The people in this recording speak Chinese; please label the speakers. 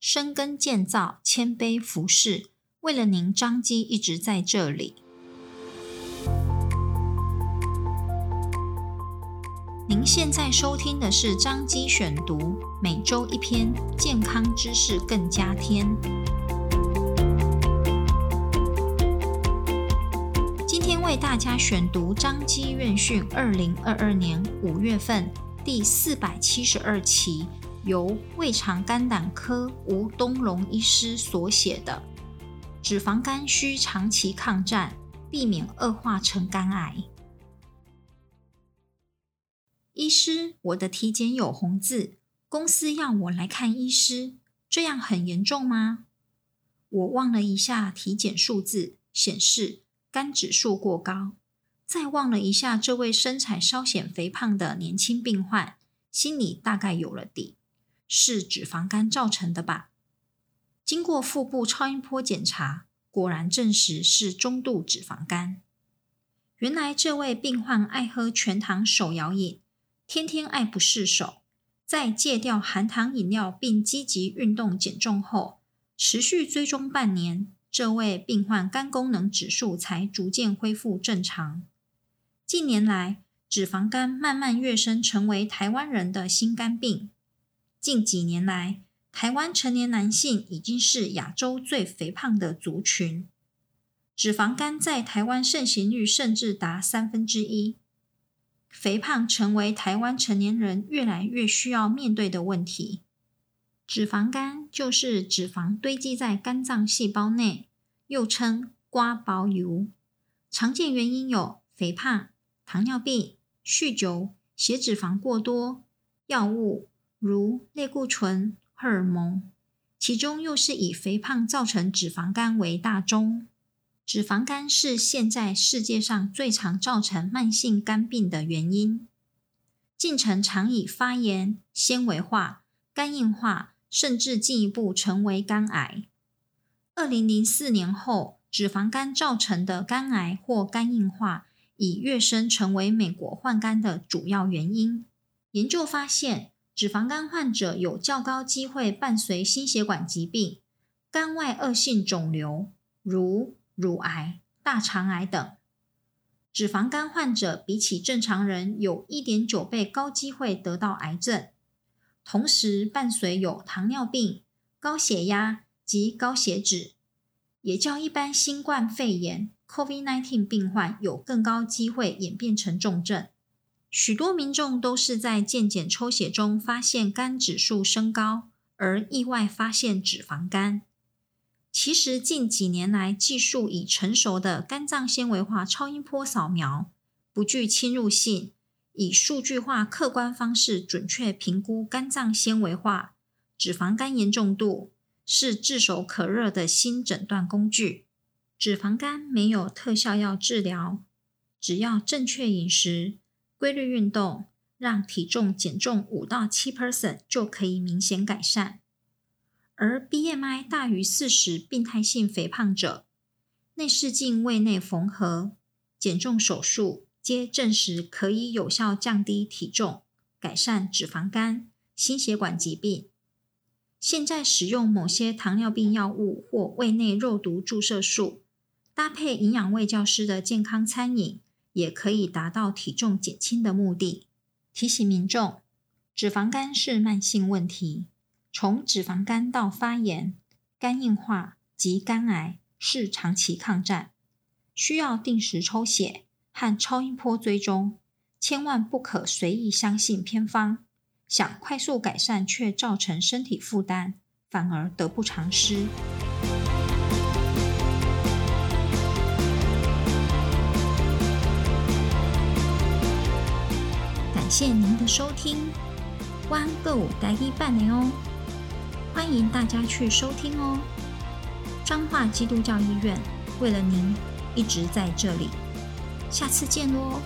Speaker 1: 深耕建造，谦卑服侍，为了您，张基一直在这里。您现在收听的是张基选读，每周一篇健康知识，更加添。今天为大家选读张基院讯二零二二年五月份第四百七十二期。由胃肠肝胆科吴东龙医师所写的《脂肪肝需长期抗战，避免恶化成肝癌》。医师，我的体检有红字，公司要我来看医师，这样很严重吗？我望了一下体检数字，显示肝指数过高。再望了一下这位身材稍显肥胖的年轻病患，心里大概有了底。是脂肪肝造成的吧？经过腹部超音波检查，果然证实是中度脂肪肝。原来这位病患爱喝全糖手摇饮，天天爱不释手。在戒掉含糖饮料并积极运动减重后，持续追踪半年，这位病患肝功能指数才逐渐恢复正常。近年来，脂肪肝慢慢跃升成为台湾人的新肝病。近几年来，台湾成年男性已经是亚洲最肥胖的族群，脂肪肝在台湾盛行率甚至达三分之一。肥胖成为台湾成年人越来越需要面对的问题。脂肪肝就是脂肪堆积在肝脏细胞内，又称瓜包油。常见原因有肥胖、糖尿病、酗酒、血脂肪过多、药物。如类固醇、荷尔蒙，其中又是以肥胖造成脂肪肝为大宗。脂肪肝是现在世界上最常造成慢性肝病的原因，进程常以发炎、纤维化、肝硬化，甚至进一步成为肝癌。二零零四年后，脂肪肝造成的肝癌或肝硬化已跃升成为美国换肝的主要原因。研究发现，脂肪肝患者有较高机会伴随心血管疾病、肝外恶性肿瘤，如乳癌、大肠癌等。脂肪肝患者比起正常人有一点九倍高机会得到癌症，同时伴随有糖尿病、高血压及高血脂，也较一般新冠肺炎 （COVID-19） 病患有更高机会演变成重症。许多民众都是在健检抽血中发现肝指数升高，而意外发现脂肪肝。其实近几年来，技术已成熟的肝脏纤维化超音波扫描，不具侵入性，以数据化客观方式准确评估肝脏纤维化、脂肪肝严重度，是炙手可热的新诊断工具。脂肪肝没有特效药治疗，只要正确饮食。规律运动，让体重减重五到七 percent 就可以明显改善。而 BMI 大于四十病态性肥胖者，内视镜胃内缝合、减重手术，皆证实可以有效降低体重、改善脂肪肝、心血管疾病。现在使用某些糖尿病药物或胃内肉毒注射术，搭配营养卫教师的健康餐饮。也可以达到体重减轻的目的。提醒民众，脂肪肝是慢性问题，从脂肪肝到发炎、肝硬化及肝癌是长期抗战，需要定时抽血和超音波追踪，千万不可随意相信偏方。想快速改善却造成身体负担，反而得不偿失。谢谢您的收听，弯购代一半年哦，欢迎大家去收听哦。彰化基督教医院为了您一直在这里，下次见喽。